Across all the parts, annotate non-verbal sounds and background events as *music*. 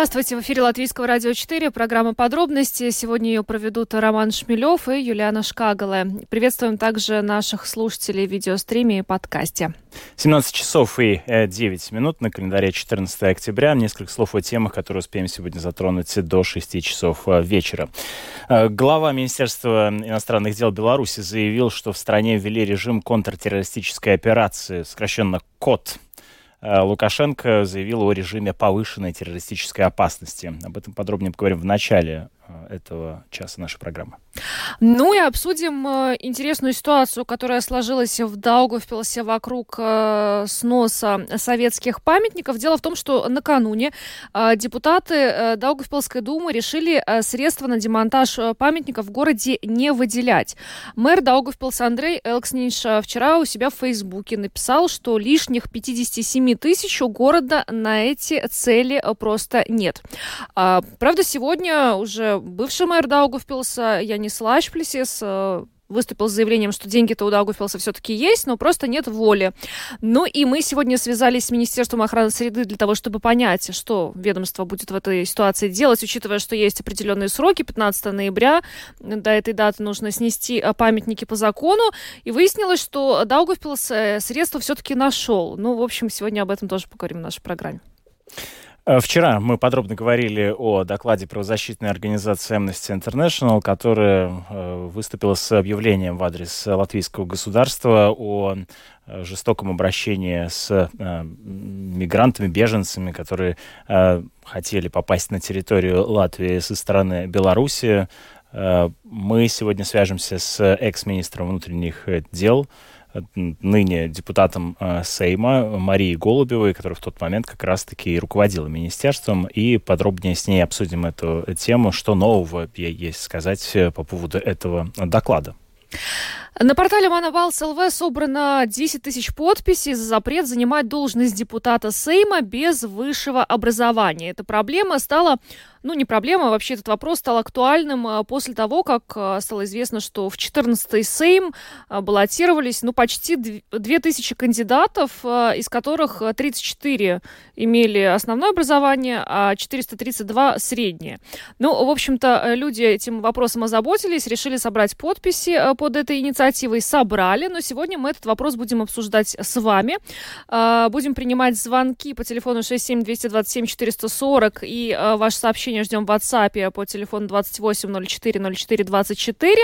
Здравствуйте, в эфире Латвийского радио 4, программа «Подробности». Сегодня ее проведут Роман Шмелев и Юлиана Шкагала. Приветствуем также наших слушателей в видеостриме и подкасте. 17 часов и 9 минут на календаре 14 октября. Несколько слов о темах, которые успеем сегодня затронуть до 6 часов э, вечера. Э, глава Министерства иностранных дел Беларуси заявил, что в стране ввели режим контртеррористической операции, сокращенно КОТ – Э, Лукашенко заявил о режиме повышенной террористической опасности. Об этом подробнее поговорим в начале э, этого часа нашей программы. Ну и обсудим э, интересную ситуацию, которая сложилась в Даугавпилсе вокруг э, сноса советских памятников. Дело в том, что накануне э, депутаты э, Даугавпилской думы решили э, средства на демонтаж э, памятников в городе не выделять. Мэр Даугавпилса Андрей Элкснинш вчера у себя в Фейсбуке написал, что лишних 57 тысяч у города на эти цели э, просто нет. А, правда, сегодня уже бывший мэр Даугавпилса, Янис Лашплесис э, выступил с заявлением, что деньги-то у Даугавпилса все-таки есть, но просто нет воли. Ну и мы сегодня связались с Министерством охраны среды для того, чтобы понять, что ведомство будет в этой ситуации делать, учитывая, что есть определенные сроки, 15 ноября, до этой даты нужно снести э, памятники по закону, и выяснилось, что Даугавпилс э, средства все-таки нашел. Ну, в общем, сегодня об этом тоже поговорим в нашей программе. Э, вчера мы подробно говорили о докладе правозащитной организации Amnesty International, которая э, выступила с объявлением в адрес латвийского государства о э, жестоком обращении с мигрантами, беженцами, которые хотели попасть на территорию Латвии со стороны Беларуси. Мы сегодня свяжемся с экс-министром внутренних дел ныне депутатом э, Сейма Марии Голубевой, которая в тот момент как раз-таки руководила министерством, и подробнее с ней обсудим эту тему, что нового есть сказать э, по поводу этого доклада. На портале Манабалс ЛВ собрано 10 тысяч подписей за запрет занимать должность депутата Сейма без высшего образования. Эта проблема стала ну, не проблема, вообще этот вопрос стал актуальным а, после того, как а, стало известно, что в 14-й Сейм а, баллотировались, ну, почти 2000 кандидатов, из которых 34 имели основное образование, а 432 среднее. Ну, в общем-то, люди этим вопросом озаботились, решили собрать подписи под этой инициативой, собрали, но сегодня мы этот вопрос будем обсуждать с вами. Будем принимать звонки по телефону 67 227 440 и ваше сообщение сообщения ждем в WhatsApp по телефону 28040424.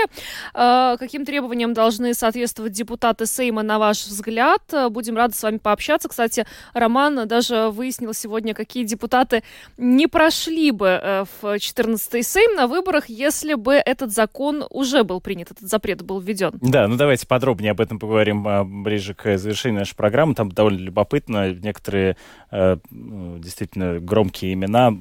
Э, каким требованиям должны соответствовать депутаты Сейма, на ваш взгляд? Будем рады с вами пообщаться. Кстати, Роман даже выяснил сегодня, какие депутаты не прошли бы э, в 14-й Сейм на выборах, если бы этот закон уже был принят, этот запрет был введен. Да, ну давайте подробнее об этом поговорим а, ближе к завершению нашей программы. Там довольно любопытно. Некоторые э, действительно громкие имена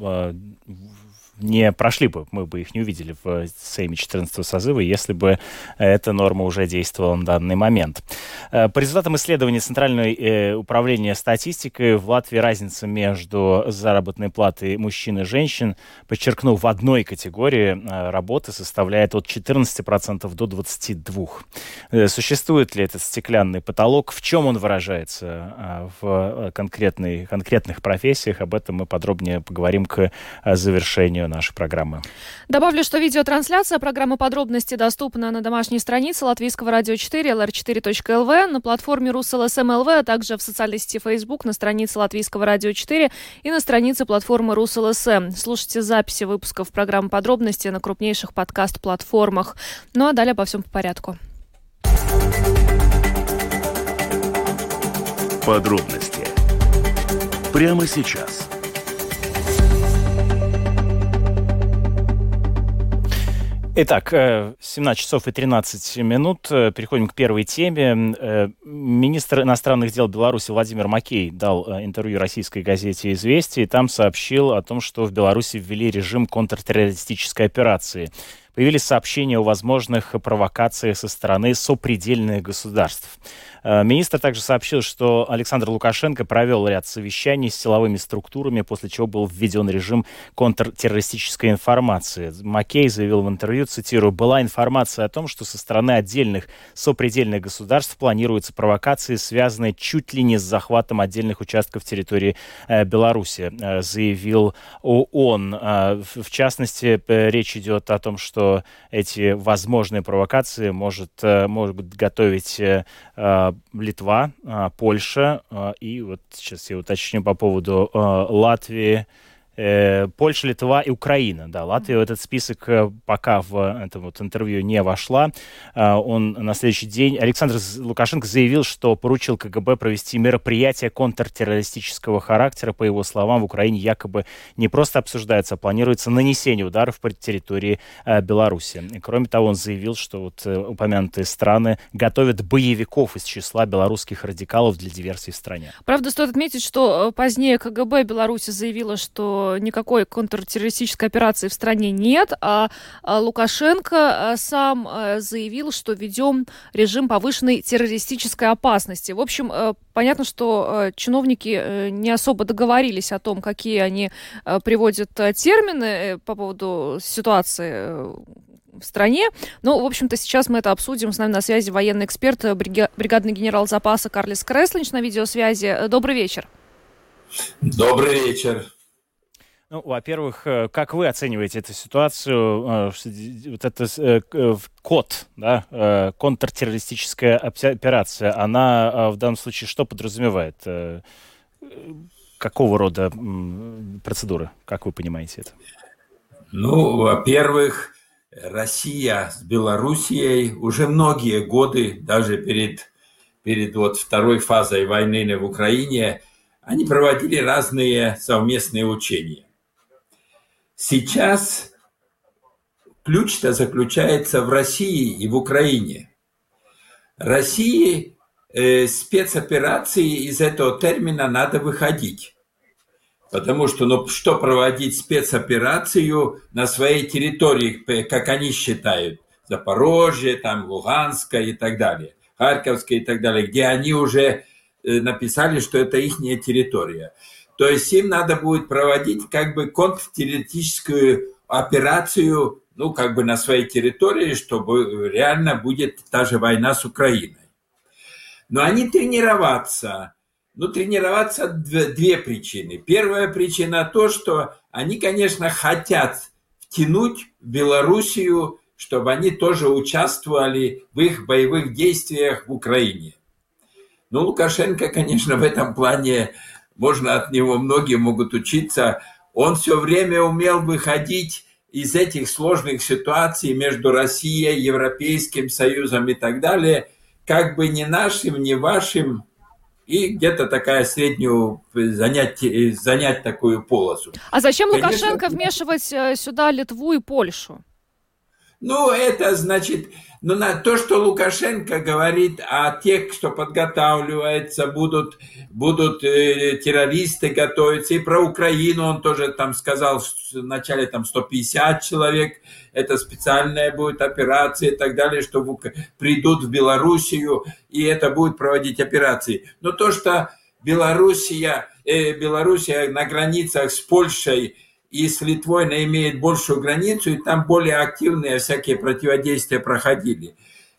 не прошли бы, мы бы их не увидели в Сейме 14 созыва, если бы эта норма уже действовала на данный момент. Э, по результатам исследования Центрального э, управления статистикой в Латвии разница между заработной платой мужчин и женщин, подчеркну, в одной категории э, работы составляет от 14% до 22%. Существует ли этот стеклянный потолок? В чем он выражается в конкретной, конкретных профессиях? Об этом мы подробнее поговорим к завершению нашей программы. Добавлю, что видеотрансляция программы «Подробности» доступна на домашней странице Латвийского радио 4, lr4.lv, на платформе Rus.LSM.lv, а также в социальной сети Facebook, на странице Латвийского радио 4 и на странице платформы Rus.LSM. Слушайте записи выпусков программы «Подробности» на крупнейших подкаст-платформах. Ну а далее обо всем по порядку. Подробности прямо сейчас – Итак, 17 э, часов и 13 минут. Э, переходим к первой теме. Э, министр иностранных дел Беларуси Владимир Макей дал интервью российской газете «Известия» и там сообщил о том, что в Беларуси ввели режим контртеррористической операции. появились сообщения о возможных провокациях со стороны сопредельных государств. Э, министр также сообщил, что Александр Лукашенко провел ряд совещаний с силовыми структурами, после чего был введен режим контртеррористической информации. Маккей заявил в интервью, цитирую, «Была информация о том, что со стороны отдельных сопредельных государств планируются провокации, связанные чуть ли не с захватом отдельных участков территории э, Беларуси», э, заявил он. В частности, речь идет о том, что эти возможные провокации может, может готовить Литва, а, Польша а, и вот сейчас я уточню по поводу а, Латвии, Польша, Литва и Украина. Да, Латвия в этот список э, пока в это вот интервью не вошла. Э, он на следующий день, Александр Лукашенко заявил, что поручил КГБ провести мероприятие контртеррористического характера. По его словам, в Украине якобы не просто обсуждается, а планируется нанесение ударов по территории э, Беларуси. И, кроме того, он заявил, что вот э, упомянутые страны готовят боевиков из числа белорусских радикалов для диверсии в стране. Правда, стоит отметить, что э, позднее КГБ Беларуси заявила, что никакой контртеррористической операции в стране нет, а, а Лукашенко а, сам а, заявил, что ведем режим повышенной террористической опасности. В общем, понятно, что чиновники не особо договорились о том, какие они приводят термины э, по поводу ситуации э, в стране. Ну, в общем-то, сейчас мы это обсудим. С нами на связи военный эксперт, бригадный генерал запаса Карлис Креслинч на видеосвязи. Добрый вечер. Добрый вечер. Ну, во-первых, э, как вы оцениваете эту ситуацию? Э, вот это э, код, да, контртеррористическая операция, она в данном случае что подразумевает? Какого рода процедуры? Как вы понимаете это? Ну, во-первых, Россия с Белоруссией уже многие годы, даже перед, перед вот второй фазой войны в Украине, они проводили разные совместные учения. Сейчас ключ-то заключается в России и в Украине. России э, спецоперации из этого термина надо выходить. Потому что, ну, что проводить спецоперацию на своей территории, как они считают, Запорожье, там, Луганская и так далее, Харьковская и так далее, где они уже э, написали, что это их территория. То есть им надо будет проводить как бы контртеррористическую операцию, ну, как бы на своей территории, чтобы реально будет та же война с Украиной. Но они тренироваться. Ну, тренироваться две, причины. Первая причина то, что они, конечно, хотят втянуть Белоруссию, чтобы они тоже участвовали в их боевых действиях в Украине. Ну, Лукашенко, конечно, в этом плане можно от него многие могут учиться. Он все время умел выходить из этих сложных ситуаций между Россией, Европейским Союзом и так далее, как бы не нашим, не вашим, и где-то такая среднюю занять, занять такую полосу. А зачем Конечно, Лукашенко вмешивать э, сюда Литву и Польшу? Ну, это значит, ну, на то, что Лукашенко говорит о тех, кто подготавливается, будут, будут э, террористы готовиться, и про Украину он тоже там сказал, что вначале там 150 человек, это специальная будет операция и так далее, что в, придут в Белоруссию, и это будет проводить операции. Но то, что Белоруссия, э, Белоруссия на границах с Польшей, и с она имеет большую границу, и там более активные всякие противодействия проходили.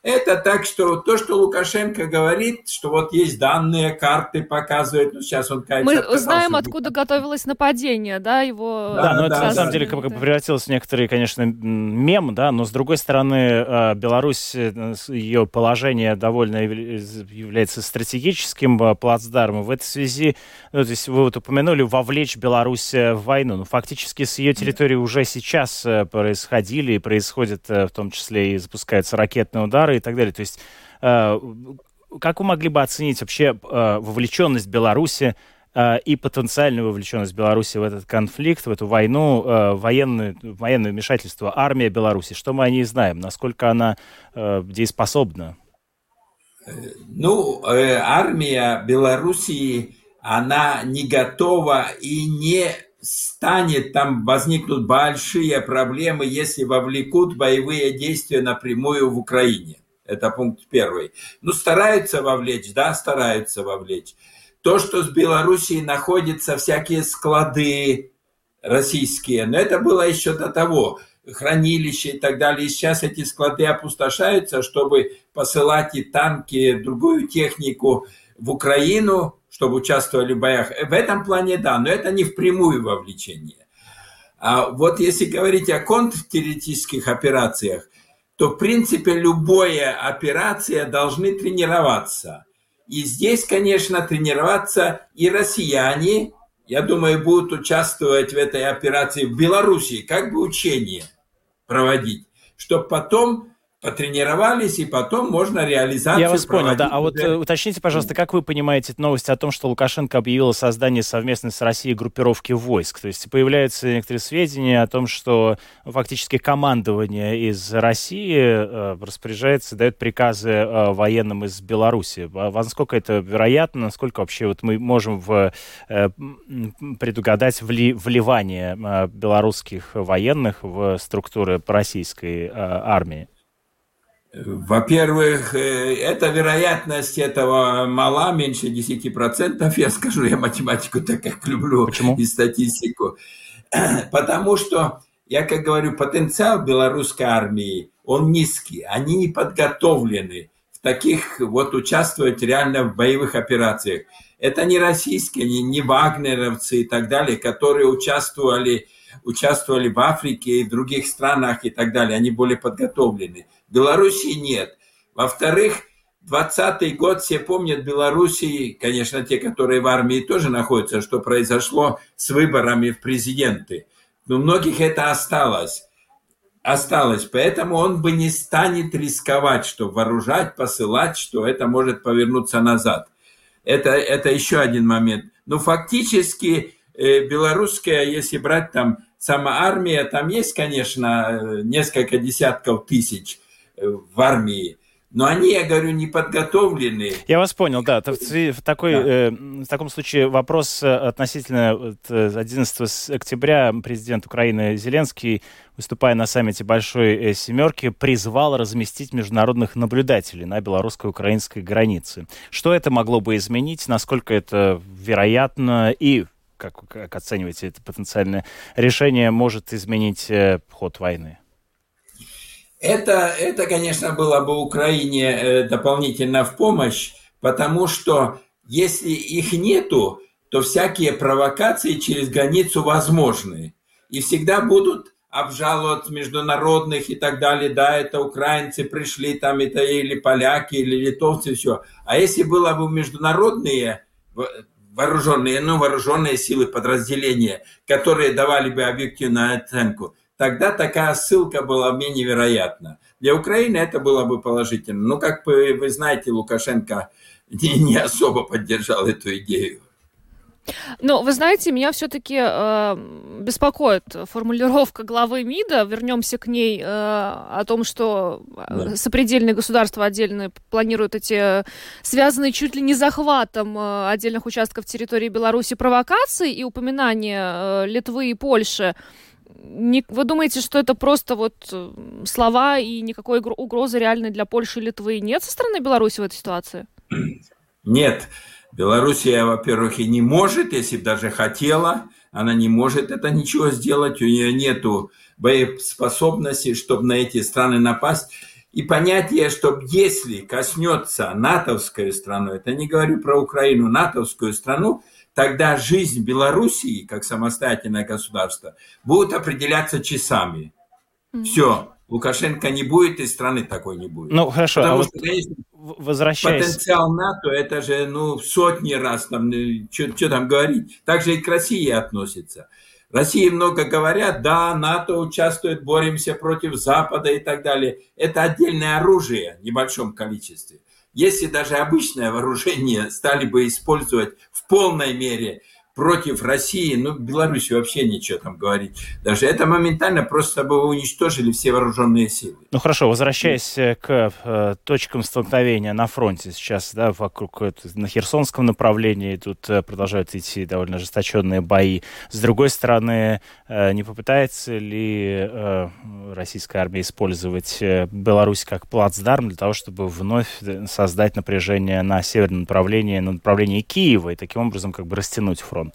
Это так, что то, что Лукашенко говорит, что вот есть данные, карты показывают, ну сейчас он, конечно... Мы знаем, откуда готовилось нападение, да, его... Да, да но ну, да, это да, на самом да, деле как бы превратилось в некоторый, конечно, мем, да, но с другой стороны, э, Беларусь, э, ее положение довольно является стратегическим э, плацдармом. В этой связи, ну, то есть вы вот упомянули вовлечь Беларусь в войну, ну, фактически с ее территории уже сейчас происходили и происходят, в том числе и запускаются ракетные удары, и так далее. То есть э, как вы могли бы оценить вообще э, вовлеченность Беларуси э, и потенциальную вовлеченность Беларуси в этот конфликт, в эту войну, военное, военное вмешательство, армия Беларуси? Что мы о ней знаем? Насколько она дееспособна? Ну, армия Белоруссии, она не готова и не станет, там возникнут большие проблемы, если вовлекут боевые действия напрямую в Украине. Это пункт первый. Ну, стараются вовлечь, да, стараются вовлечь. То, что с Белоруссией находятся всякие склады российские, но это было еще до того, хранилища и так далее. И сейчас эти склады опустошаются, чтобы посылать и танки, и другую технику в Украину, чтобы участвовали в боях. В этом плане да, но это не впрямую вовлечение. А вот если говорить о контртеррористических операциях, то в принципе любая операция должны тренироваться. И здесь, конечно, тренироваться и россияне, я думаю, будут участвовать в этой операции в Белоруссии, как бы учение проводить, чтобы потом потренировались, и потом можно реализацию Я вас понял, да. А вот э, уточните, пожалуйста, как вы понимаете новость о том, что Лукашенко объявил о создании совместной с Россией группировки войск? То есть появляются некоторые сведения о том, что фактически командование из России э, распоряжается, дает приказы э, военным из Беларуси. А насколько это вероятно? Насколько вообще вот мы можем в, э, предугадать вли, вливание э, белорусских военных в структуры российской э, армии? Во-первых, э, эта вероятность этого мала, меньше 10%, я скажу, я математику так как люблю Почему? и статистику. *clears throat* Потому что, я как говорю, потенциал белорусской армии, он низкий, они не подготовлены в таких вот участвовать реально в боевых операциях. Это не российские, не, не вагнеровцы и так далее, которые участвовали, участвовали в Африке и в других странах и так далее, они более подготовлены. Белоруссии нет. Во-вторых, 20 год, все помнят Белоруссии, конечно, те, которые в армии тоже находятся, что произошло с выборами в президенты. Но многих это осталось. Осталось. Поэтому он бы не станет рисковать, что вооружать, посылать, что это может повернуться назад. Это, это еще один момент. Но фактически э, белорусская, если брать там сама армия, там есть, конечно, э, несколько десятков тысяч – в армии. Но они, я говорю, не подготовлены. Я вас понял, да. В, такой, да. Э, в таком случае вопрос э, относительно 11 э, октября президент Украины Зеленский, выступая на саммите Большой э, Семерки, призвал разместить международных наблюдателей на белорусско-украинской границе. Что это могло бы изменить, насколько это вероятно и как, как оцениваете это потенциальное решение, может изменить ход войны? Это, это, конечно, было бы Украине э, дополнительно в помощь, потому что если их нету, то всякие провокации через границу возможны. И всегда будут обжаловать международных и так далее. Да, это украинцы пришли, там это или поляки, или литовцы, все. А если было бы международные вооруженные, ну, вооруженные силы подразделения, которые давали бы объективную оценку, тогда такая ссылка была менее вероятна. Для Украины это было бы положительно. Но, как вы, вы знаете, Лукашенко *laughs* не, не особо поддержал эту идею. Но вы знаете, меня все-таки э, беспокоит формулировка главы МИДа. Вернемся к ней э, о том, что э, да. сопредельные государства отдельно планируют эти связанные чуть ли не захватом э, отдельных участков территории Беларуси провокации и упоминание э, Литвы и Польши не, вы думаете, что это просто вот э, слова и никакой угрозы реальной для Польши и Литвы нет со стороны Беларуси в этой ситуации? Нет. Белоруссия, во-первых, и не может, если бы даже хотела, она не может это ничего сделать, у нее нет боеспособности, чтобы на эти страны напасть. И понятие, что если коснется натовской страну, это не говорю про Украину, натовскую страну, тогда жизнь Белоруссии, как самостоятельное государство, будет определяться часами. Mm-hmm. Все. Лукашенко не будет, и страны такой не будет. Ну, хорошо. Потому а что, вот конечно, возвращаясь... потенциал НАТО, это же, ну, сотни раз, там, что ну, там говорить. Также и к России относится. России много говорят, да, НАТО участвует, боремся против Запада и так далее. Это отдельное оружие в небольшом количестве. Если даже обычное вооружение стали бы использовать в полной мере против России, ну, Беларуси вообще ничего там говорить. Даже это моментально просто бы уничтожили все вооруженные силы. Ну хорошо, возвращаясь э, к э, точкам столкновения на фронте сейчас, да, вокруг на Херсонском направлении тут э, продолжают идти довольно ожесточенные бои. С другой стороны, э, не попытается ли э, российская армия использовать э, Беларусь как плацдарм для того, чтобы вновь создать напряжение на северном направлении, на направлении Киева, и таким образом как бы растянуть фронт?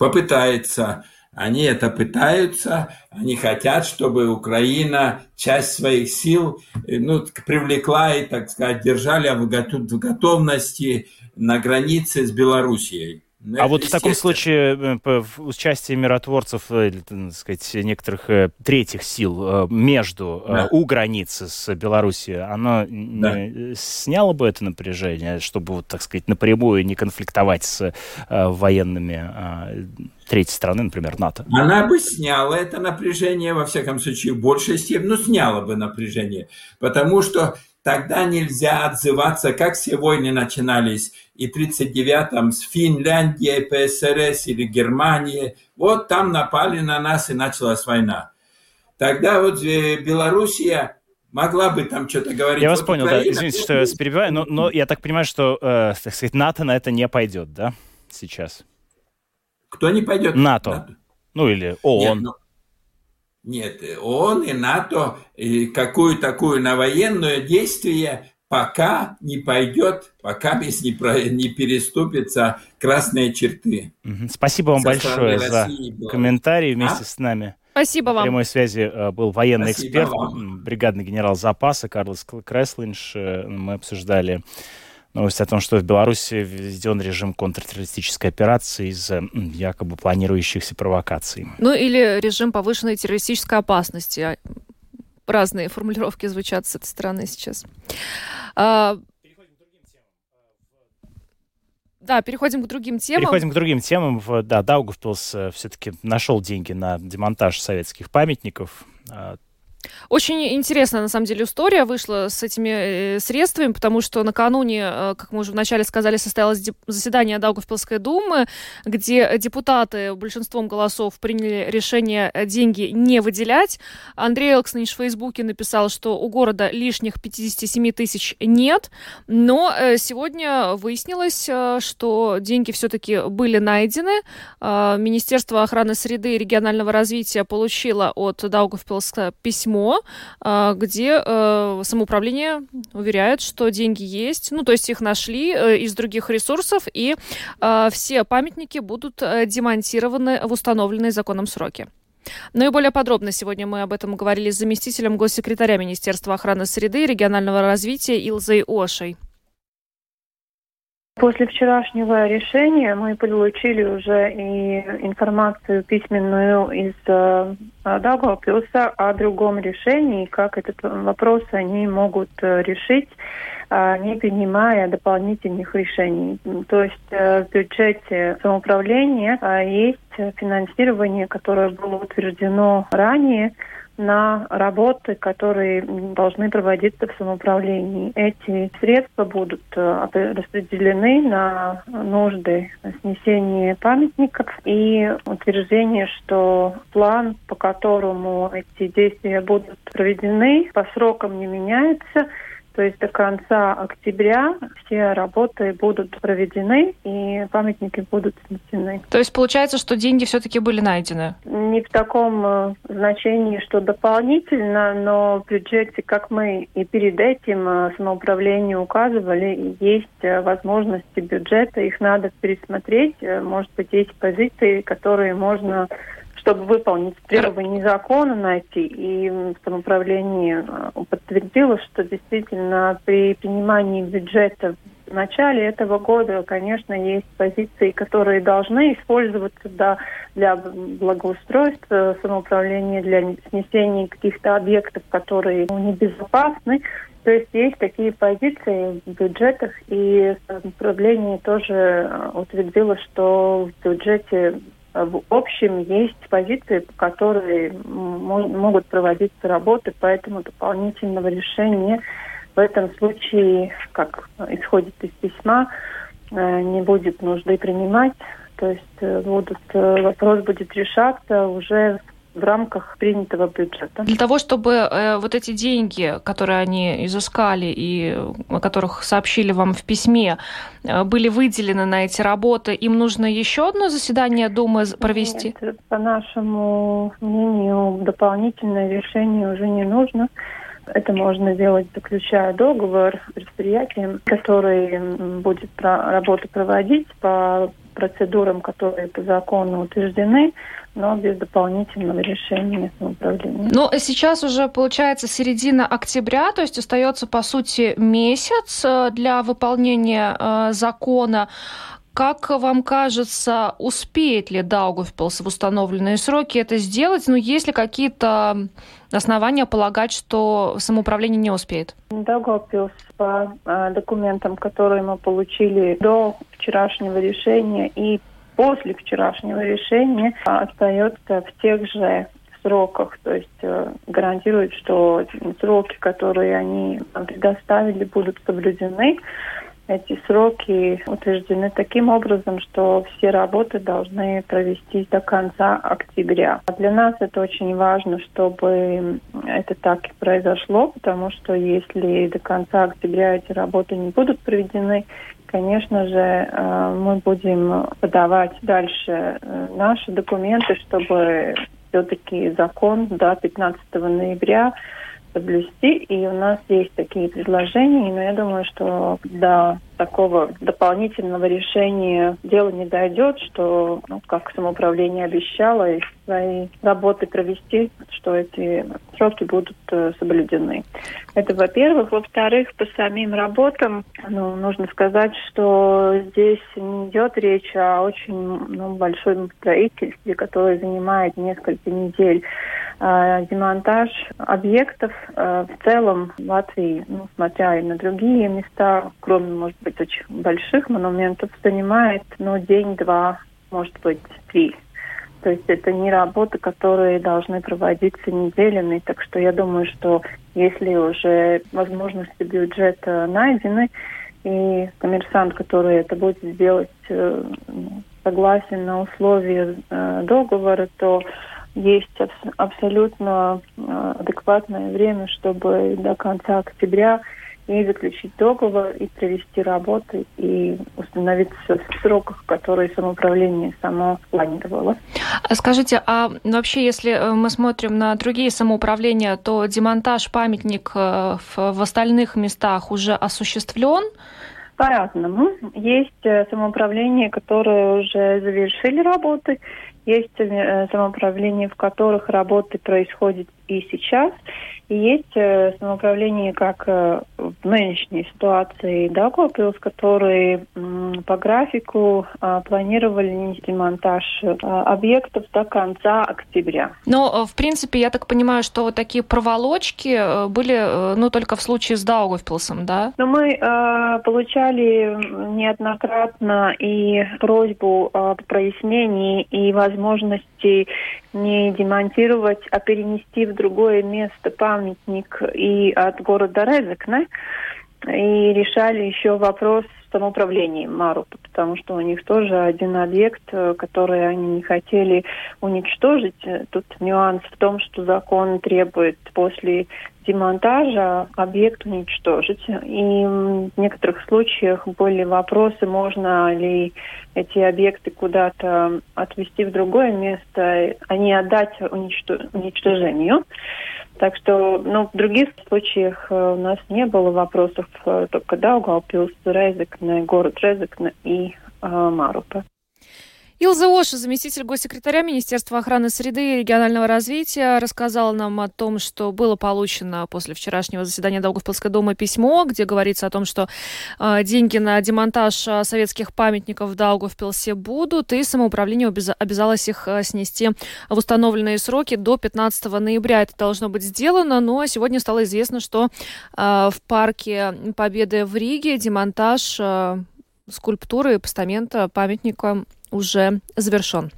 Попытается. Они это пытаются, они хотят, чтобы Украина часть своих сил э, ну, привлекла и, так сказать, держали в готовности на границе с Белоруссией. Ну, а вот в таком случае э, участие миротворцев, э, или, так сказать, некоторых третьих сил между да. у границы с Белоруссией, оно да. сняло бы это напряжение, чтобы, так сказать, напрямую не конфликтовать с военными а, третьей страны, например, НАТО? Она бы сняла это напряжение, во всяком случае, в большей степени, ну, сняла бы напряжение, потому что тогда нельзя отзываться, как все войны начинались, и в 1939-м с Финляндией, ПСРС или Германией, вот там напали на нас и началась война. Тогда вот Белоруссия могла бы там что-то говорить. Я вас вот понял, Украина, да, извините, что я перебиваю, но, но я так понимаю, что, э, так сказать, НАТО на это не пойдет, да, сейчас? Кто не пойдет? НАТО. НАТО. Ну или ООН. Нет, ну, нет, ООН и НАТО и какую такую на военное действие пока не пойдет, пока без не, про, не переступятся красные черты. Спасибо вам большое за комментарий вместе а? с нами. Спасибо вам. В прямой связи э, был военный Спасибо эксперт, вам. бригадный генерал запаса Карлос Креслинш. Э, мы обсуждали Новость о том, что в Беларуси введен режим контртеррористической операции из-за якобы планирующихся провокаций. Ну или режим повышенной террористической опасности. А, разные формулировки звучат с этой стороны сейчас. А... Да, переходим к другим темам. Переходим к другим темам. Да, Даугавпилс э, все-таки нашел деньги на демонтаж советских памятников. Очень интересная, на самом деле, история вышла с этими э, средствами, потому что накануне, э, как мы уже вначале сказали, состоялось заседание Даугавпилской думы, где депутаты большинством голосов приняли решение э, деньги не выделять. Андрей Элкснич в Фейсбуке написал, что у города лишних 57 тысяч нет, но сегодня выяснилось, что деньги все-таки были найдены. Министерство охраны среды и регионального развития получило от Даугавпилска письмо письмо, а, где э, самоуправление уверяет, что деньги есть, ну, то есть их нашли э, из других ресурсов, и а, все памятники будут э, демонтированы в установленные законом сроки. Ну и более подробно сегодня мы об этом говорили с заместителем госсекретаря Министерства охраны среды и регионального развития Илзой Ошей. После вчерашнего решения мы получили уже и информацию письменную из э, Даугавпилса о другом решении, как этот вопрос они могут э, решить, э, не принимая дополнительных решений. То есть э, в бюджете самоуправления э, есть финансирование, которое было утверждено ранее на работы, которые должны проводиться в самоуправлении. Эти средства будут э, распределены на нужды снесения памятников и утверждение, что план, по которому эти действия будут проведены, по срокам не меняется – то есть до конца октября все работы будут проведены и памятники будут снесены. То есть получается, что деньги все-таки были найдены? Не в таком э, значении, что дополнительно, но в бюджете, как мы и перед этим э, самоуправление указывали, есть э, возможности бюджета, их надо пересмотреть. Может быть, есть позиции, которые можно чтобы выполнить требования закона найти. И самоуправление э, подтвердило, что действительно при принимании бюджета в начале этого года, конечно, есть позиции, которые должны использоваться для, для благоустройства самоуправления, для снесения каких-то объектов, которые небезопасны. То есть есть такие позиции в бюджетах, и самоуправление тоже э, утвердило, что в бюджете в общем есть позиции, по которые могут проводиться работы, поэтому дополнительного решения в этом случае, как исходит из письма, э, не будет нужды принимать. то есть будут, вопрос будет решаться уже в рамках принятого бюджета. Для того, чтобы э, вот эти деньги, которые они изыскали и о которых сообщили вам в письме, э, были выделены на эти работы, им нужно еще одно заседание Думы провести? Нет, по нашему мнению, дополнительное решение уже не нужно. Это можно сделать, заключая договор с предприятием, который будет работу проводить по процедурам, которые по закону утверждены, но без дополнительного решения самоуправления. Ну, сейчас уже получается середина октября, то есть остается, по сути, месяц э, для выполнения э, закона. Как вам кажется, успеет ли Даугавпилс в установленные сроки это сделать? Ну, есть ли какие-то основания полагать, что самоуправление не успеет? Даугавпилс по э, документам, которые мы получили до вчерашнего решения и после вчерашнего решения, остается в тех же сроках, то есть э, гарантирует, что сроки, которые они предоставили, будут соблюдены эти сроки утверждены таким образом, что все работы должны провестись до конца октября. А для нас это очень важно, чтобы это так и произошло, потому что если до конца октября эти работы не будут проведены, конечно же, э, мы будем подавать дальше э, наши документы, чтобы все-таки закон до 15 ноября соблюсти. И у нас есть такие предложения, но я думаю, что до такого дополнительного решения дело не дойдет, что, ну, как самоуправление обещало, и свои работы провести, что эти сроки будут э, соблюдены. Это во-первых. Во-вторых, по самим работам, ну, нужно сказать, что здесь не идет речь о очень ну, большом строительстве, которое занимает несколько недель. Э, демонтаж объектов э, в целом в Латвии, ну, смотря и на другие места, кроме, может быть, очень больших монументов, занимает ну, день-два, может быть, три. То есть это не работы, которые должны проводиться неделями. Так что я думаю, что если уже возможности бюджета найдены, и коммерсант, который это будет сделать, э, согласен на условия договора, то есть абсолютно э, адекватное время, чтобы до конца октября и заключить договор, и провести работы, и установиться в сроках, которые самоуправление само планировало. А скажите, а вообще, если э, мы смотрим на другие самоуправления, то демонтаж памятника в, в остальных местах уже осуществлен? По-разному. Есть э, самоуправления, которые уже завершили работы, есть э, самоуправления, в которых работы происходят и сейчас. И есть э, самоуправление, как э, в нынешней ситуации Дагопилс, которые по графику а, планировали нести монтаж объектов до конца октября. Но, в принципе, я так понимаю, что такие проволочки были, ну, только в случае с Даугавпилсом, да? Но мы э, получали неоднократно и просьбу о прояснении и возможности не демонтировать, а перенести в другое место памятник и от города Резекне. И решали еще вопрос с самоуправлением Марупа, потому что у них тоже один объект, который они не хотели уничтожить. Тут нюанс в том, что закон требует после демонтажа объект уничтожить. И в некоторых случаях были вопросы, можно ли эти объекты куда-то отвести в другое место, а не отдать уничтожению. Так что, ну, в других случаях э, у нас не было вопросов, э, только Даугавпилс, Резекне, город Резекне и э, Марупа. Илза Оша, заместитель госсекретаря Министерства охраны среды и регионального развития, рассказала нам о том, что было получено после вчерашнего заседания Долговпилской думы письмо, где говорится о том, что э, деньги на демонтаж э, советских памятников в Даугавпилсе будут, и самоуправление обяз- обязалось их э, снести в установленные сроки до 15 ноября. Это должно быть сделано, но сегодня стало известно, что э, в парке Победы в Риге демонтаж э, скульптуры, постамента, памятника уже завершен.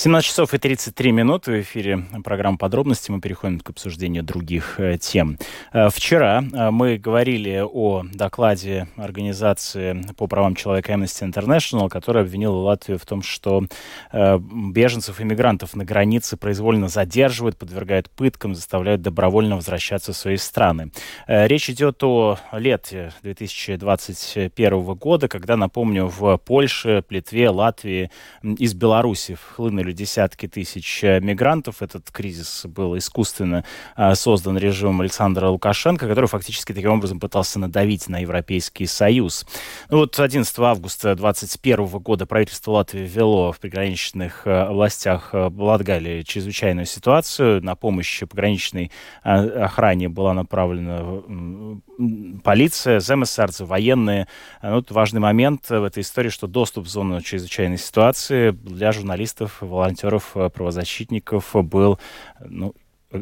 17 часов и 33 минуты в эфире программы «Подробности». Мы переходим к обсуждению других э, тем. Э, вчера э, мы говорили о докладе организации по правам человека Amnesty International, которая обвинила Латвию в том, что беженцев и мигрантов на границе произвольно задерживают, подвергают пыткам, заставляют добровольно возвращаться в свои страны. Речь идет о лете 2021 года, когда, напомню, в Польше, Литве, Латвии из Беларуси хлынули погибли десятки тысяч э, мигрантов. Этот кризис был искусственно э, создан режимом Александра Лукашенко, который фактически таким образом пытался надавить на Европейский Союз. Ну вот 11 августа 2021 года правительство Латвии ввело в приграничных э, властях Латгалии чрезвычайную ситуацию. На помощь пограничной охране была направлена полиция, земесарцы, военные. Ну, вот важный момент в этой истории, что доступ в зону чрезвычайной ситуации для журналистов, волонтеров, э, правозащитников был ну,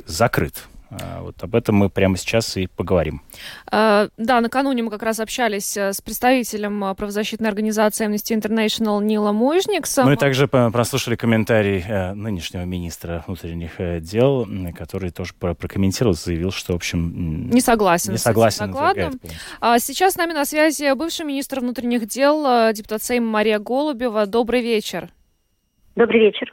закрыт. А, вот об этом мы прямо сейчас и поговорим. А, да, накануне мы как раз общались э, с представителем э, правозащитной организации Amnesty International Нилом Уижниксом. Мы также прослушали комментарий нынешнего министра внутренних дел, который тоже прокомментировал, заявил, что, в общем... Не согласен, не согласен с. А сейчас с нами на связи бывший министр внутренних дел, депутат Сейма Мария Голубева. Добрый вечер. Добрый вечер.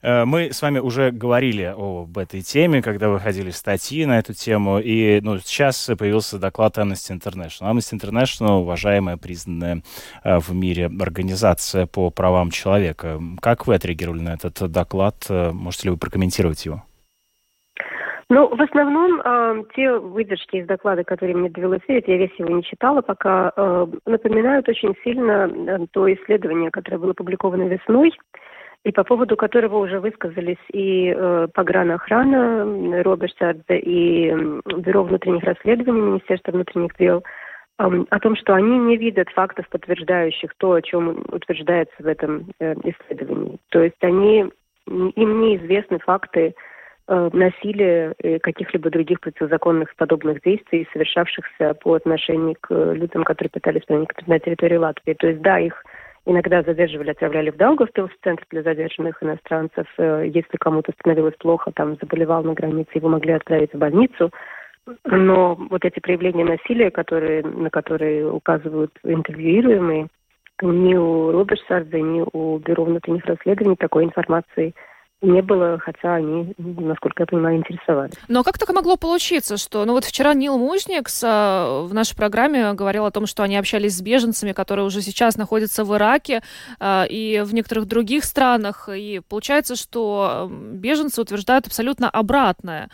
Э, мы с вами уже говорили об этой теме, когда выходили статьи на эту тему, и ну, сейчас появился доклад Amnesty International. Amnesty International – уважаемая, признанная э, в мире организация по правам человека. Как вы отреагировали на этот доклад? Э, можете ли вы прокомментировать его? Ну, в основном э, те выдержки из доклада, которые мне довелось видеть, я весь его не читала пока, э, напоминают очень сильно э, то исследование, которое было опубликовано весной, и по поводу которого уже высказались и э, погранохрана Робертсардзе, и Бюро внутренних расследований Министерства внутренних дел, о том, что они не видят фактов, подтверждающих то, о чем утверждается в этом э, исследовании. То есть они, им неизвестны факты насилия и каких-либо других противозаконных подобных действий, совершавшихся по отношению к людям, которые пытались проникнуть на территорию Латвии. То есть, да, их иногда задерживали, отправляли в Даугавпилс, центр для задержанных иностранцев. Э, если кому-то становилось плохо, там заболевал на границе, его могли отправить в больницу. Но вот эти проявления насилия, которые, на которые указывают интервьюируемые, ни у Роберт ни у Бюро внутренних расследований такой информации не было, хотя они, насколько я понимаю, интересовались. Но как так могло получиться, что... Ну вот вчера Нил Мужникс в нашей программе говорил о том, что они общались с беженцами, которые уже сейчас находятся в Ираке а, и в некоторых других странах, и получается, что беженцы утверждают абсолютно обратное.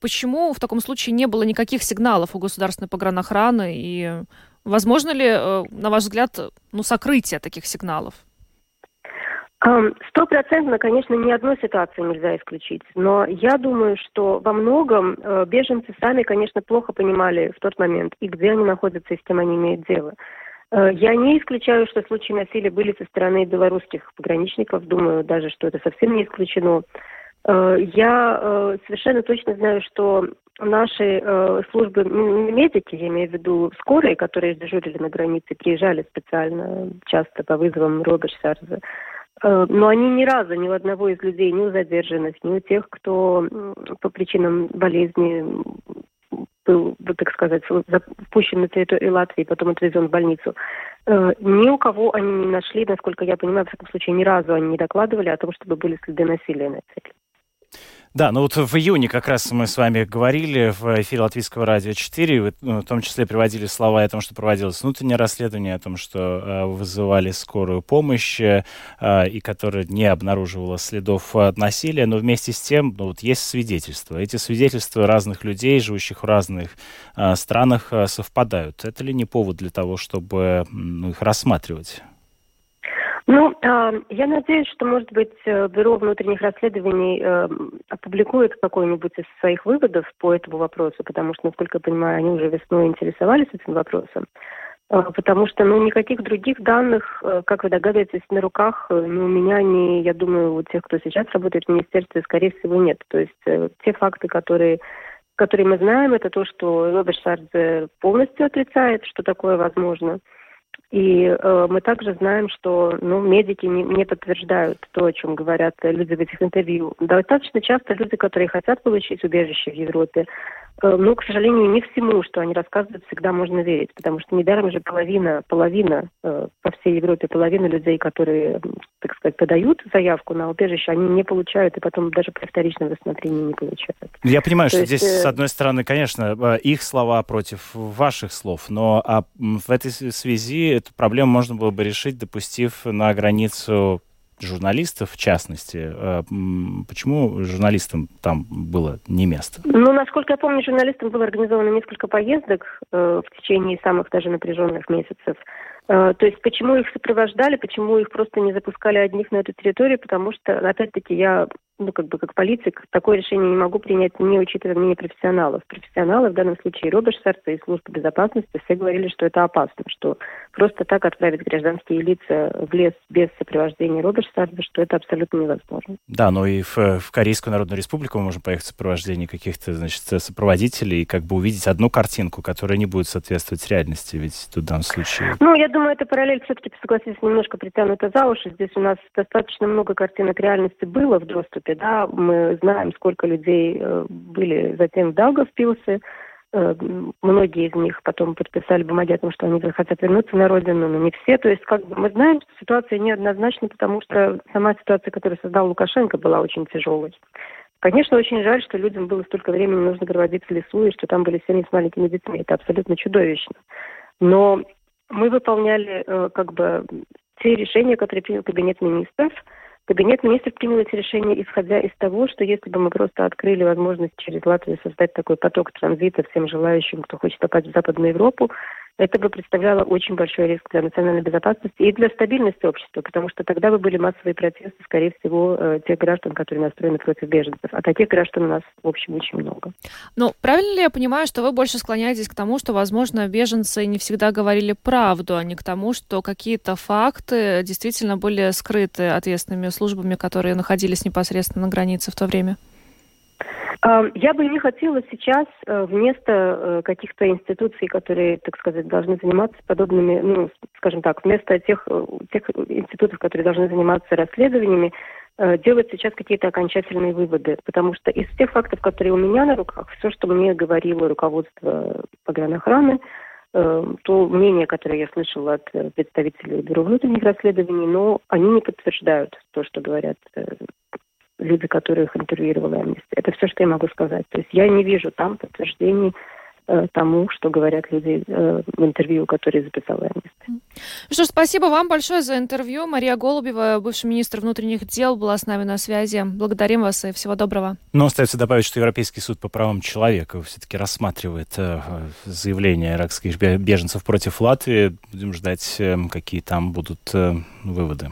Почему в таком случае не было никаких сигналов у государственной погранохраны, и возможно ли, э, на ваш взгляд, ну, сокрытие таких сигналов? Стопроцентно, конечно, ни одной ситуации нельзя исключить. Но я думаю, что во многом э, беженцы сами, конечно, плохо понимали в тот момент, и где они находятся, и с кем они имеют дело. Э, я не исключаю, что случаи насилия были со стороны белорусских пограничников. Думаю даже, что это совсем не исключено. Э, я совершенно точно знаю, что наши службы медики, я имею в виду скорые, которые дежурили на границе, приезжали специально часто по вызовам Роберт Сарза, но они ни разу, ни у одного из людей, ни у задержанных, ни у тех, кто по причинам болезни был, так сказать, впущен на территорию Латвии, потом отвезен в больницу. Э, ни у кого они не нашли, насколько я понимаю, в всяком случае, ни разу они не докладывали о том, чтобы были следы насилия на цели. Да, ну вот в июне как раз мы с вами говорили в эфире Латвийского радио 4, вы ну, в том числе приводили слова о том, что проводилось внутреннее расследование, о том, что э, вызывали скорую помощь, э, и которая не обнаруживала следов э, насилия, но вместе с тем ну, вот есть свидетельства. Эти свидетельства разных людей, живущих в разных э, странах, э, совпадают. Это ли не повод для того, чтобы ну, их рассматривать? Ну, э, я надеюсь, что, может быть, э, Бюро внутренних расследований э, опубликует какой-нибудь из своих выводов по этому вопросу, потому что, насколько я понимаю, они уже весной интересовались этим вопросом. Э, потому что, ну, никаких других данных, э, как вы догадываетесь, на руках э, ни у меня, ни, я думаю, у тех, кто сейчас работает в министерстве, скорее всего, нет. То есть те факты, которые которые мы знаем, это то, что Роберт Шардзе полностью отрицает, что такое возможно. И э, мы также знаем, что ну, медики не, не подтверждают то, о чем говорят люди в этих интервью. Достаточно часто люди, которые хотят получить убежище в Европе, э, ну, к сожалению, не всему, что они рассказывают, всегда можно верить, потому что недаром же половина, половина э, по всей Европе, половина людей, которые, так сказать, подают заявку на убежище, они не получают, и потом даже при вторичном рассмотрении не получают. Я понимаю, то что есть, здесь, э... с одной стороны, конечно, э, их слова против ваших слов, но а в этой связи эту проблему можно было бы решить, допустив на границу журналистов, в частности. Э, почему журналистам там было не место? Ну, насколько я помню, журналистам было организовано несколько поездок э, в течение самых даже напряженных месяцев. Э, то есть почему их сопровождали, почему их просто не запускали одних на эту территорию, потому что, опять-таки, я ну, как бы как политик, такое решение не могу принять, не учитывая мнение профессионалов. Профессионалы, в данном случае Робершарца и служба безопасности, все говорили, что это опасно, что просто так отправить гражданские лица в лес без сопровождения Робершарца, что это абсолютно невозможно. Да, но и в, в Корейскую Народную Республику мы можем поехать в сопровождении каких-то, значит, сопроводителей и как бы увидеть одну картинку, которая не будет соответствовать реальности, ведь в данном случае... Ну, я думаю, эта параллель все-таки, согласитесь, немножко притянута за уши. Здесь у нас достаточно много картинок реальности было в доступе, принципе, да, мы знаем, сколько людей э, были затем в Даугавпилсе. Э, многие из них потом подписали бумаги о том, что они хотят вернуться на родину, но не все. То есть как бы мы знаем, что ситуация неоднозначна, потому что сама ситуация, которую создал Лукашенко, была очень тяжелой. Конечно, очень жаль, что людям было столько времени нужно проводить в лесу, и что там были семьи с маленькими детьми. Это абсолютно чудовищно. Но мы выполняли э, как бы те решения, которые принял кабинет министров – Кабинет министров принял эти решения, исходя из того, что если бы мы просто открыли возможность через Латвию создать такой поток транзита всем желающим, кто хочет попасть в Западную Европу, это бы представляло очень большой риск для национальной безопасности и для стабильности общества, потому что тогда бы были массовые протесты, скорее всего, э, тех граждан, которые настроены против беженцев. А таких граждан у нас, в общем, очень много. Ну, правильно ли я понимаю, что вы больше склоняетесь к тому, что, возможно, беженцы не всегда говорили правду, а не к тому, что какие-то факты действительно были скрыты ответственными службами, которые находились непосредственно на границе в то время? Я бы не хотела сейчас э, вместо э, каких-то институций, которые, так сказать, должны заниматься подобными, ну, скажем так, вместо тех, э, тех институтов, которые должны заниматься расследованиями, делать сейчас какие-то окончательные выводы. Потому что из тех фактов, которые у меня на руках, все, что мне говорило руководство погранохраны, то мнение, которое я слышала от представителей Бюро внутренних расследований, но они не подтверждают то, что говорят люди, которых интервьюировала Amnesty. Это все, что я могу сказать. То есть я не вижу там подтверждений э, тому, что говорят люди э, в интервью, которые записала Amnesty. Ну что ж, спасибо вам большое за интервью. Мария Голубева, бывший министр внутренних дел, была с нами на связи. Благодарим вас и всего доброго. Но остается добавить, что Европейский суд по правам человека все-таки рассматривает э, заявления иракских беженцев против Латвии. Будем ждать, э, какие там будут э, выводы.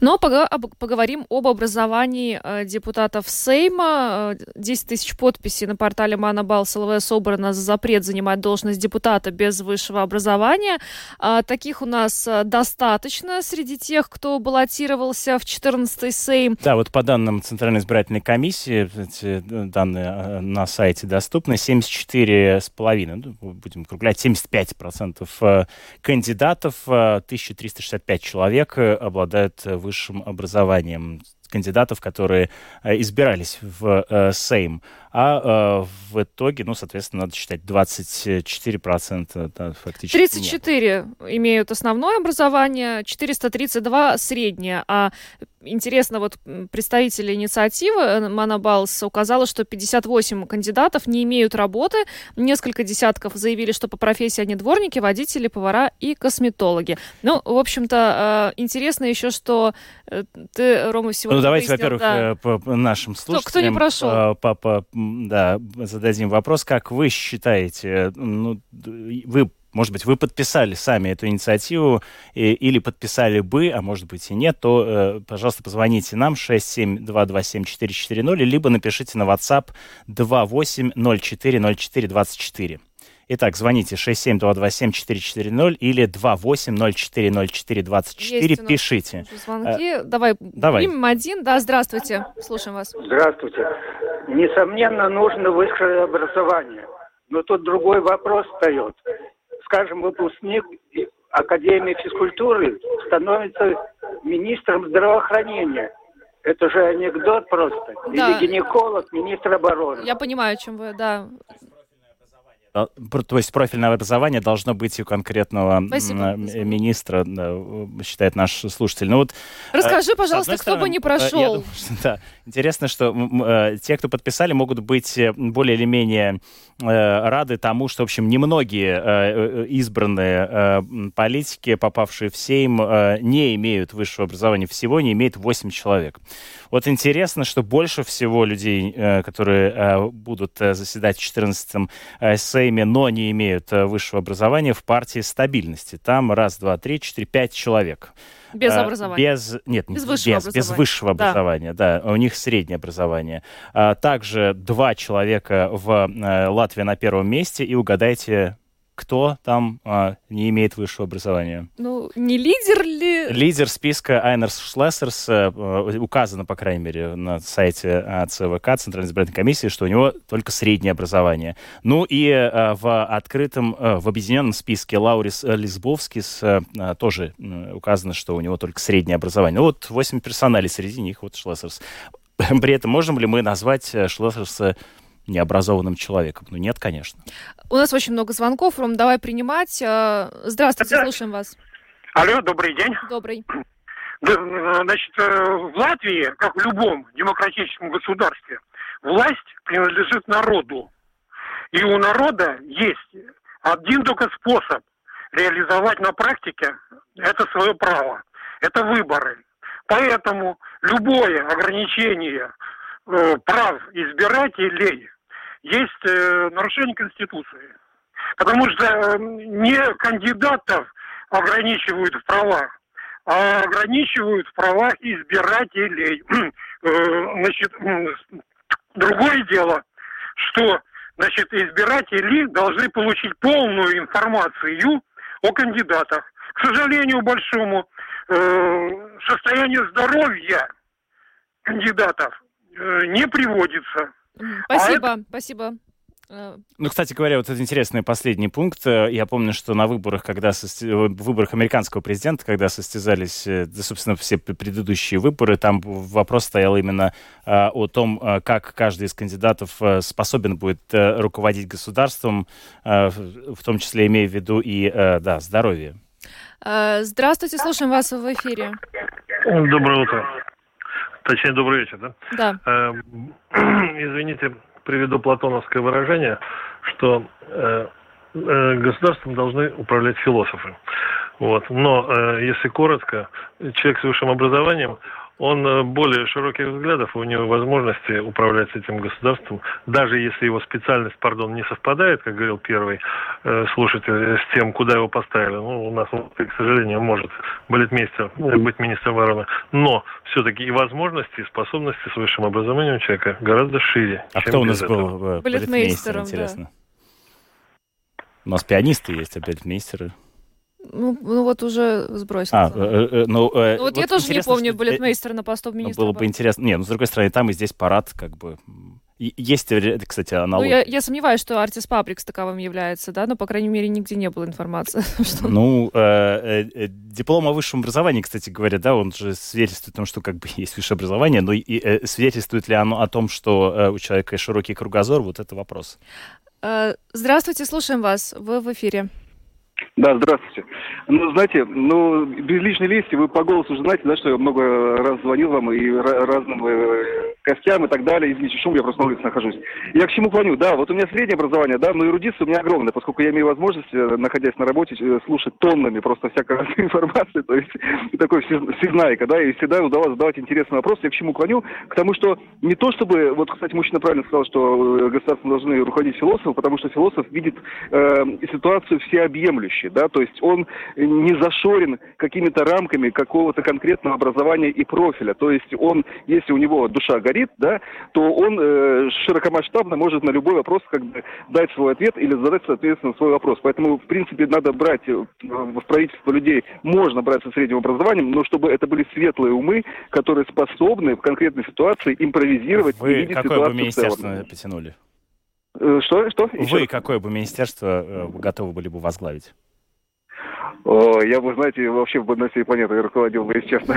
Но поговорим об образовании э, депутатов Сейма. 10 э, тысяч подписей на портале Манабал СЛВ собрано за запрет занимать должность депутата без высшего образования. А, таких у нас э, достаточно среди тех, кто баллотировался в 14-й Сейм. Да, вот по данным Центральной избирательной комиссии, эти данные на сайте доступны, 74,5, ну, будем округлять, 75% кандидатов, 1365 человек обладают обладают высшим образованием кандидатов, которые э, избирались в э, Сейм. А э, в итоге, ну, соответственно, надо считать 24% да, фактически 34 нет. имеют основное образование, 432 среднее. А интересно, вот представители инициативы Мана Балс указала, что 58 кандидатов не имеют работы. Несколько десятков заявили, что по профессии они дворники, водители, повара и косметологи. Ну, в общем-то, интересно еще, что ты, Рома, сегодня давайте, во-первых, да. Э, по нашим слушателям... Кто, кто не прошел? Э, по, по, да, зададим вопрос. Как вы считаете, ну, вы может быть, вы подписали сами эту инициативу и, или подписали бы, а может быть и нет, то, э, пожалуйста, позвоните нам 672274440, либо напишите на WhatsApp 28040424. Итак, звоните 67227-440 или 28040424, пишите. Звонки. А, Давай, Давай. примем один. Да, здравствуйте. Слушаем вас. Здравствуйте. Несомненно, нужно высшее образование. Но тут другой вопрос встает. Скажем, выпускник Академии физкультуры становится министром здравоохранения. Это же анекдот просто. Да. Или гинеколог, министр обороны. Я понимаю, о чем вы, да. А, То есть профильное образование должно быть у конкретного м, Спасибо. э, министра, э, считает наш слушатель. Ну вот Расскажи, Э, с пожалуйста, кто бы не э, я прошел. думаю, *laughs* что, да, интересно, что э, те, кто подписали, могут быть э, более или менее э, рады тому, что, в общем, немногие э, э, избранные э, политики, попавшие в Сейм, э, не имеют высшего образования. Всего не имеет 8 человек. Вот интересно, что больше всего людей, э, которые э, будут э, заседать в 14-м э, Сейме, но не имеют э, высшего образования, в партии стабильности. Там раз, два, три, четыре, пять человек. Без Э, образования. Без, нет, Без без, высшего без, без образования. высшего Да. образования, да. У них среднее образование. А, также два человека в э, Латвии на первом месте. И угадайте, кто там а, не имеет высшего образования. Ну, не лидер ли? Лидер списка Айнерс Шлессерс э, э, указано, по крайней мере, на сайте э, ЦВК, Центральной избирательной комиссии, что у него только среднее образование. Ну и э, в открытом, э, в объединенном списке Лаурис э, Лисбовскис э, э, тоже э, указано, что у него только среднее образование. Ну вот 8 персоналей, среди них вот Шлессерс. При этом можем ли мы назвать Шлессерса необразованным человеком? Ну нет, конечно. У нас очень много звонков, Ром, давай принимать. Э, Здравствуйте, слушаем вас. Алло, добрый день. Добрый. Значит, э, в Латвии, как в любом демократическом государстве, власть принадлежит народу. И у народа есть один только способ реализовать на практике это свое право. Это выборы. Поэтому любое ограничение э, прав избирателей есть э, нарушение Конституции. Потому что э, не кандидатов ограничивают в правах, а ограничивают в правах избирателей. *clears throat* Э, Значит, другое дело, что значит, избиратели должны получить полную информацию о кандидатах. К сожалению большому, состояние здоровья кандидатов не приводится. М, Спасибо, спасибо. Э, Ну, кстати говоря, вот это интересный последний пункт. Э, Я помню, что на выборах, когда сости- э, в выборах американского президента, когда состязались, да, собственно, все предыдущие выборы, там вопрос стоял именно э, о том, как каждый из кандидатов способен будет руководить государством, э, в том числе имея в виду и, э, да, здоровье. Здравствуйте, слушаем вас в эфире. Доброе утро. Точнее, добрый вечер, да? Да. Эм, *clears throat* Извините, приведу платоновское выражение, что э, э, государством должны управлять философы. Вот. Но, э, если коротко, человек с высшим образованием, он э, более широких взглядов, и у него возможности управлять этим государством, даже если его специальность, пардон, не совпадает, как говорил первый э, слушатель, с тем, куда его поставили. Ну, у нас, к сожалению, может балетмейстер э, быть министром обороны. Но все-таки и возможности, и способности с высшим образованием человека гораздо шире. А чем кто у нас этого. был э, Балетмейстером, балетмейстер, да. интересно? У нас пианисты есть, а балетмейстеры... Ну, ну вот уже сбросил. А, э, э, ну, э, Ну вот, я тоже не помню что- э, балетмейстера на посту Ну, министра. было бы интересно. Не, ну, с другой стороны, там и здесь парад, как бы... Есть, э, кстати, Ну, аналогия. я, я сомневаюсь, что Артис Пабликс таковым является, да, но, по крайней мере, нигде не было информации. *laughs* что- Ну, э, э, э, диплом о высшем образовании, кстати говоря, да, он же свидетельствует о том, что как бы *laughs* есть высшее образование, но и, э, свидетельствует ли оно о том, что э, у человека широкий кругозор, вот это вопрос. Э, Здравствуйте, слушаем вас. Вы в эфире. Да, здравствуйте. Ну, знаете, ну, без лишней лести, вы по голосу уже знаете, да, что я много раз звонил вам и ра- разным э, гостям и так далее. Извините, шум, я просто на улице нахожусь. Я к чему клоню? Да, вот у меня среднее образование, да, но эрудиция у меня огромная, поскольку я имею возможность, э, находясь на работе, э, слушать тоннами просто всякой разной *laughs* информации, то есть *laughs* такой всез- всезнайка, да, и всегда удавалось задавать интересные вопросы. Я к чему клоню? К тому, что не то чтобы, вот, кстати, мужчина правильно сказал, что э, государством должны руководить философы, потому что философ видит э, ситуацию всеобъемлющей, да, то есть он не зашорен какими-то рамками какого-то конкретного образования и профиля. То есть он, если у него душа горит, да, то он э, широкомасштабно может на любой вопрос как бы дать свой ответ или задать, соответственно, свой вопрос. Поэтому, в принципе, надо брать э, в правительство людей, можно брать со средним образованием, но чтобы это были светлые умы, которые способны в конкретной ситуации импровизировать и Вы видеть какое бы ситуацию в министерство целом. потянули? Э, Что? Что? Еще Вы раз. какое бы министерство э, готовы были бы возглавить? О, я бы, знаете, вообще бы на всей планетой руководил бы, если честно.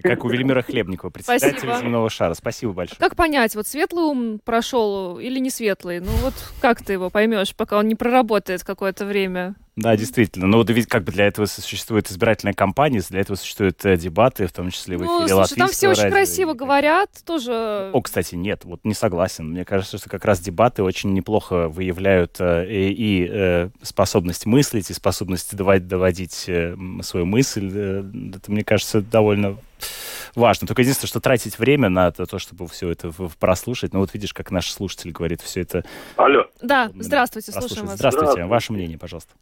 *laughs* Как у Велимира Хлебникова, председатель Спасибо. земного шара. Спасибо большое. Как понять, вот светлый ум прошел или не светлый? Ну вот как ты его поймешь, пока он не проработает какое-то время? Да, действительно. Но вот ведь как бы для этого существует избирательная кампания, для этого существуют э, дебаты, в том числе в Ну, эфире слушай, там все очень красиво говорят, тоже... О, кстати, нет, вот не согласен. Мне кажется, что как раз дебаты очень неплохо выявляют э, и, и, э, способность мыслить, и способность доводить, доводить э, свою мысль. Э, Это, мне кажется, довольно важно. Только единственное, что тратить время на то, то, чтобы все это прослушать. Ну вот видишь, как наш слушатель говорит, все это Алло. Да, здравствуйте, слушаем вас. Здравствуйте, ваше мнение, пожалуйста.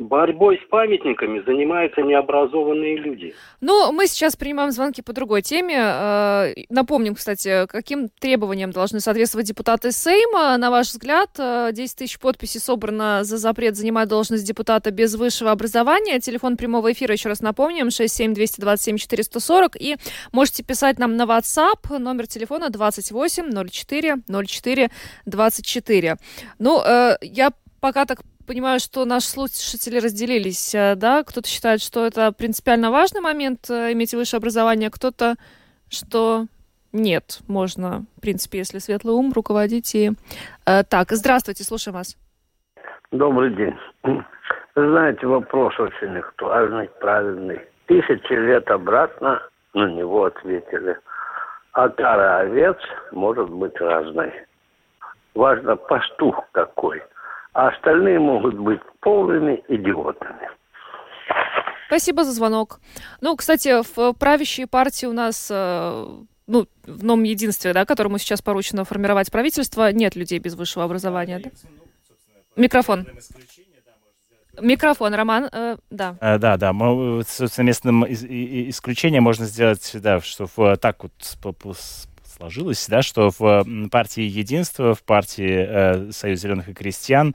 Борьбой с памятниками занимаются необразованные люди. Ну, мы сейчас принимаем звонки по другой теме. Э, Напомним, кстати, каким требованиям должны соответствовать депутаты Сейма. На ваш взгляд, э, 10 тысяч подписей собрано за запрет занимать должность депутата без высшего образования. Телефон прямого эфира, еще раз напомним, 67-227-440. И можете писать нам на WhatsApp, номер телефона 28 04 04 24. Ну, э, я пока так понимаю, что наши слушатели разделились, э, да, кто-то считает, что это принципиально важный момент э, иметь высшее образование, кто-то, что нет, можно, в принципе, если светлый ум, руководить и... э, Так, здравствуйте, слушаем вас. Добрый день. Знаете, вопрос очень актуальный, правильный. Тысячи лет обратно на него ответили. А кара овец может быть разной. Важно пастух какой. А остальные могут быть полными идиотами. Спасибо за звонок. Ну, кстати, в правящей партии у нас, э, ну, в новом единстве, да, которому сейчас поручено формировать правительство, нет людей без высшего образования, да? Микрофон. Микрофон, Роман, э, да. Э, Да, да, мы, собственно, местным исключением можно сделать, да, что в, так вот по- с- сложилось, да, что в партии Единства, в партии э, Союз зеленых и крестьян,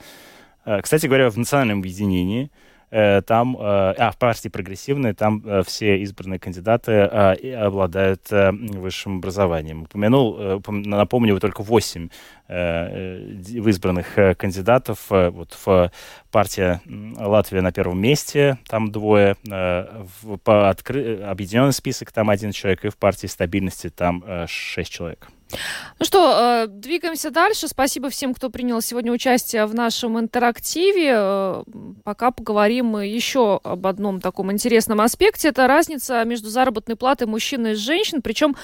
э, кстати говоря, в национальном объединении, э, там, э, а в партии прогрессивной, там э, все избранные кандидаты э, и обладают э, высшим образованием. Упомянул, э, упом- напомню, только 8 избранных э, кандидатов. э, Вот в партия Латвия на первом месте, там двое. э, В, по откры... объединенный список там один человек, и в партии стабильности там э, шесть человек. Ну что, э, двигаемся дальше. Спасибо всем, кто принял сегодня участие в нашем интерактиве. Э, Пока поговорим еще об одном таком интересном аспекте. Это разница между заработной платой мужчин и женщин. Причем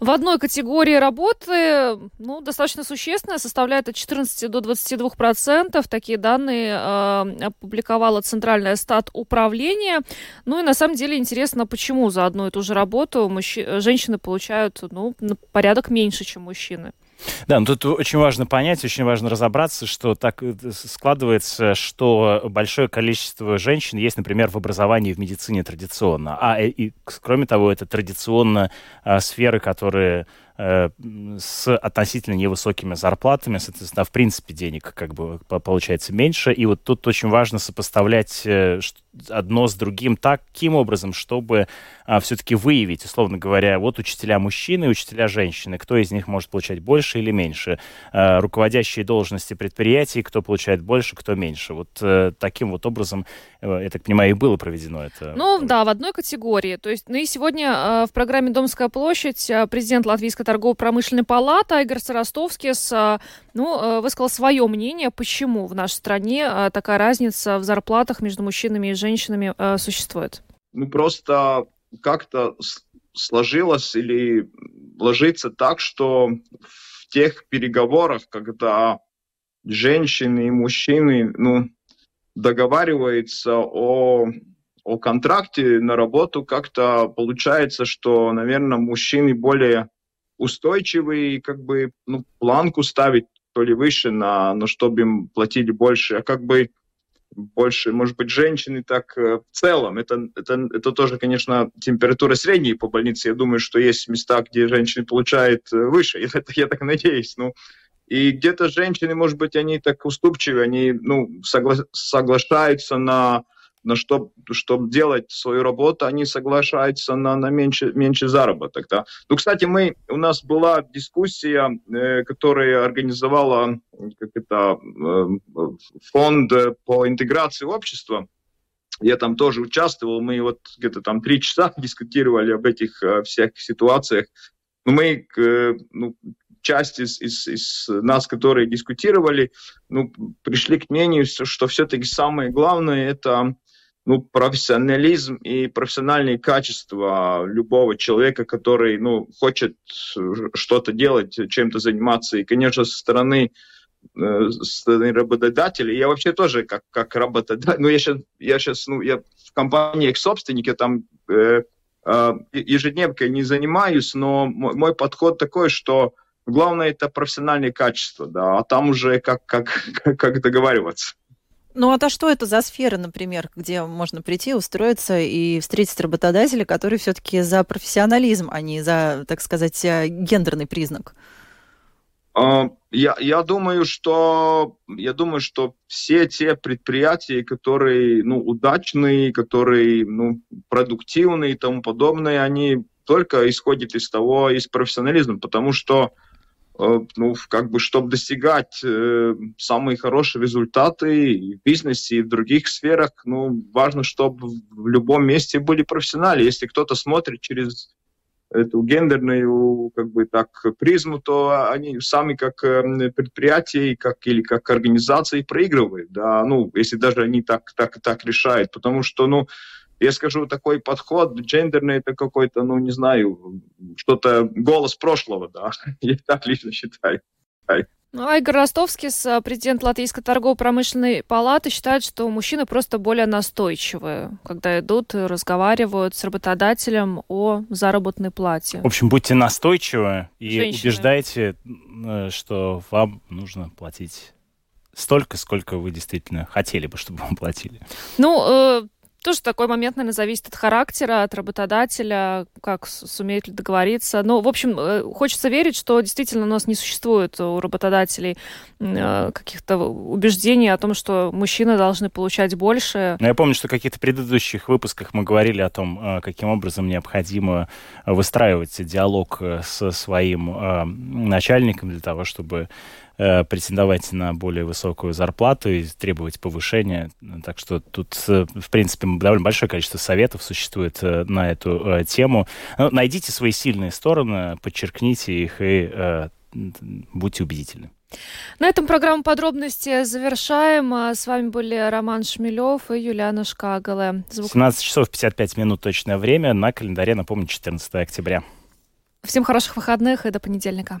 в одной категории работы ну, достаточно существенная, составляет от 14 до 22 процентов. Такие данные э, опубликовало Центральное стат управление. Ну и на самом деле интересно, почему за одну и ту же работу мужчи- женщины получают ну, порядок меньше, чем мужчины. Да, но тут очень важно понять, очень важно разобраться, что так э, складывается, что большое количество женщин есть, например, в образовании в медицине традиционно. А э, и, кроме того, это традиционно а, сферы, которые э, с относительно невысокими зарплатами, соответственно, в принципе, денег как бы по- получается меньше. И вот тут очень важно сопоставлять э, одно с другим таким образом, чтобы все-таки выявить, условно говоря, вот учителя мужчины и учителя женщины, кто из них может получать больше или меньше, Э, руководящие должности предприятий, кто получает больше, кто меньше. Вот э, таким вот образом, э, я так понимаю, и было проведено это. Ну да, в одной категории. То есть, ну и сегодня э, в программе «Домская площадь» э, президент Латвийской торгово-промышленной палаты Игорь Саростовский э, ну, э, высказал свое мнение, почему в нашей стране такая разница в зарплатах между мужчинами и женщинами э, существует. ну, просто как-то сложилось или ложится так, что в тех переговорах, когда женщины и мужчины, ну, договариваются о, о контракте на работу, как-то получается, что, наверное, мужчины более устойчивые, как бы, ну, планку ставить то ли выше, на, на чтобы им платили больше, а как бы больше, может быть, женщины так э, в целом. Это, это, это тоже, конечно, температура средней по больнице. Я думаю, что есть места, где женщины получают э, выше. *laughs* Я, я так надеюсь. Ну, и где-то женщины, может быть, они так уступчивы, они ну, согла- соглашаются на, что, чтобы делать свою работу, они соглашаются на, на меньше, меньше заработок. Да. Ну, кстати, мы, у нас была дискуссия, э, которая организовала как это, э, фонд по интеграции общества. я там тоже участвовал, мы вот где-то там три часа *laughs* дискутировали об этих э, всех ситуациях. Но мы, э, ну, часть из, из, из нас, которые дискутировали, ну, пришли к мнению, что все-таки самое главное это ну, профессионализм и профессиональные качества любого человека, который ну, хочет что-то делать, чем-то заниматься. И, конечно, со стороны Э, работодателя. Я вообще тоже как, как работодатель, *laughs* ну, я сейчас, я сейчас, ну, я в компании собственник, я там э, э, ежедневкой не занимаюсь, но мой, мой подход такой, что главное это профессиональные качества, да, а там уже как, как, *laughs* как договариваться. Ну а то что это за сфера, например, где можно прийти, устроиться и встретить работодателя, который все-таки за профессионализм, а не за, так сказать, э, гендерный признак? А, я, я думаю, что я думаю, что все те предприятия, которые ну, удачные, которые ну, продуктивные и тому подобное, они только исходят из того, из профессионализма, потому что ну, как бы, чтобы достигать э, самые хорошие результаты и в бизнесе, и в других сферах, ну, важно, чтобы в любом месте были профессионалы. Если кто-то смотрит через эту гендерную как бы так призму, то они сами как эм, предприятия как, или как организации проигрывают, да, ну, если даже они так, так, так решают, потому что, ну, я скажу, такой подход гендерный, это какой-то, ну, не знаю, что-то голос прошлого, да, *laughs* я так лично считаю. Ну, Айгор Ростовский, президент Латвийской торгово-промышленной палаты, считает, что мужчины просто более настойчивые, когда идут и разговаривают с работодателем о заработной плате. В общем, будьте настойчивы и Женщины. убеждайте, э, что вам нужно платить столько, сколько вы действительно хотели бы, чтобы вам платили. Ну, э, тоже такой момент, наверное, зависит от характера, от работодателя, как сумеет ли договориться. Ну, в общем, э, хочется верить, что действительно у нас не существует у работодателей э, каких-то убеждений о том, что мужчины должны получать больше. Я помню, что в каких-то предыдущих выпусках мы говорили о том, э, каким образом необходимо выстраивать диалог со своим начальником для того, чтобы Э, претендовать на более высокую зарплату и требовать повышения. Так что тут, э, в принципе, довольно большое количество советов существует э, на эту тему. Ну, найдите свои сильные стороны, подчеркните их и будьте убедительны. На этом программу подробности завершаем. А с вами были Роман Шмелев и Юлиана Шкагала. Звук... 17 часов 55 минут точное время. На календаре, напомню, 14 октября. Всем хороших выходных и до понедельника.